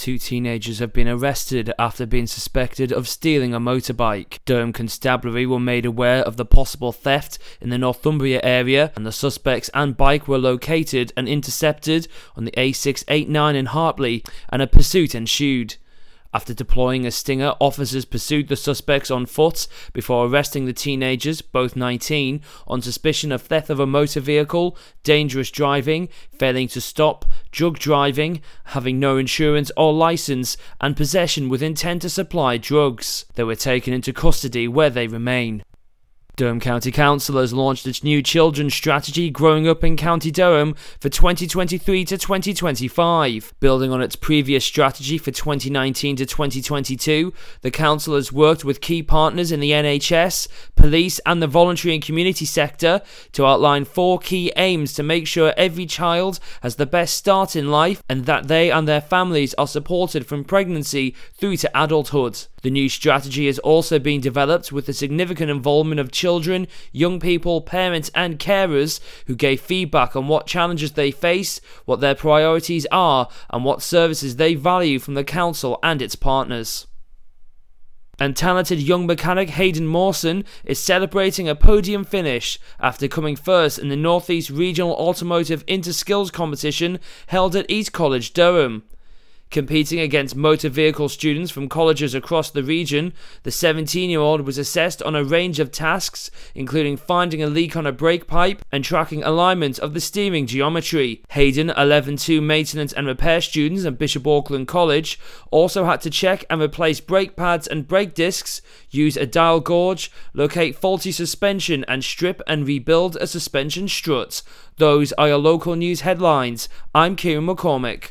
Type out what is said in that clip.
Two teenagers have been arrested after being suspected of stealing a motorbike. Durham Constabulary were made aware of the possible theft in the Northumbria area, and the suspects and bike were located and intercepted on the A689 in Hartley, and a pursuit ensued. After deploying a stinger, officers pursued the suspects on foot before arresting the teenagers, both 19, on suspicion of theft of a motor vehicle, dangerous driving, failing to stop, drug driving, having no insurance or license, and possession with intent to supply drugs. They were taken into custody where they remain. Durham County Council has launched its new children's strategy Growing Up in County Durham for 2023 to 2025. Building on its previous strategy for 2019 to 2022, the council has worked with key partners in the NHS, police, and the voluntary and community sector to outline four key aims to make sure every child has the best start in life and that they and their families are supported from pregnancy through to adulthood. The new strategy is also being developed with the significant involvement of children, young people, parents, and carers who gave feedback on what challenges they face, what their priorities are, and what services they value from the Council and its partners and talented young mechanic Hayden Mawson is celebrating a podium finish after coming first in the Northeast Regional Automotive Inter-Skills competition held at East College, Durham. Competing against motor vehicle students from colleges across the region, the 17 year old was assessed on a range of tasks, including finding a leak on a brake pipe and tracking alignment of the steering geometry. Hayden, 11 2 maintenance and repair students at Bishop Auckland College, also had to check and replace brake pads and brake discs, use a dial gauge, locate faulty suspension, and strip and rebuild a suspension strut. Those are your local news headlines. I'm Kieran McCormick.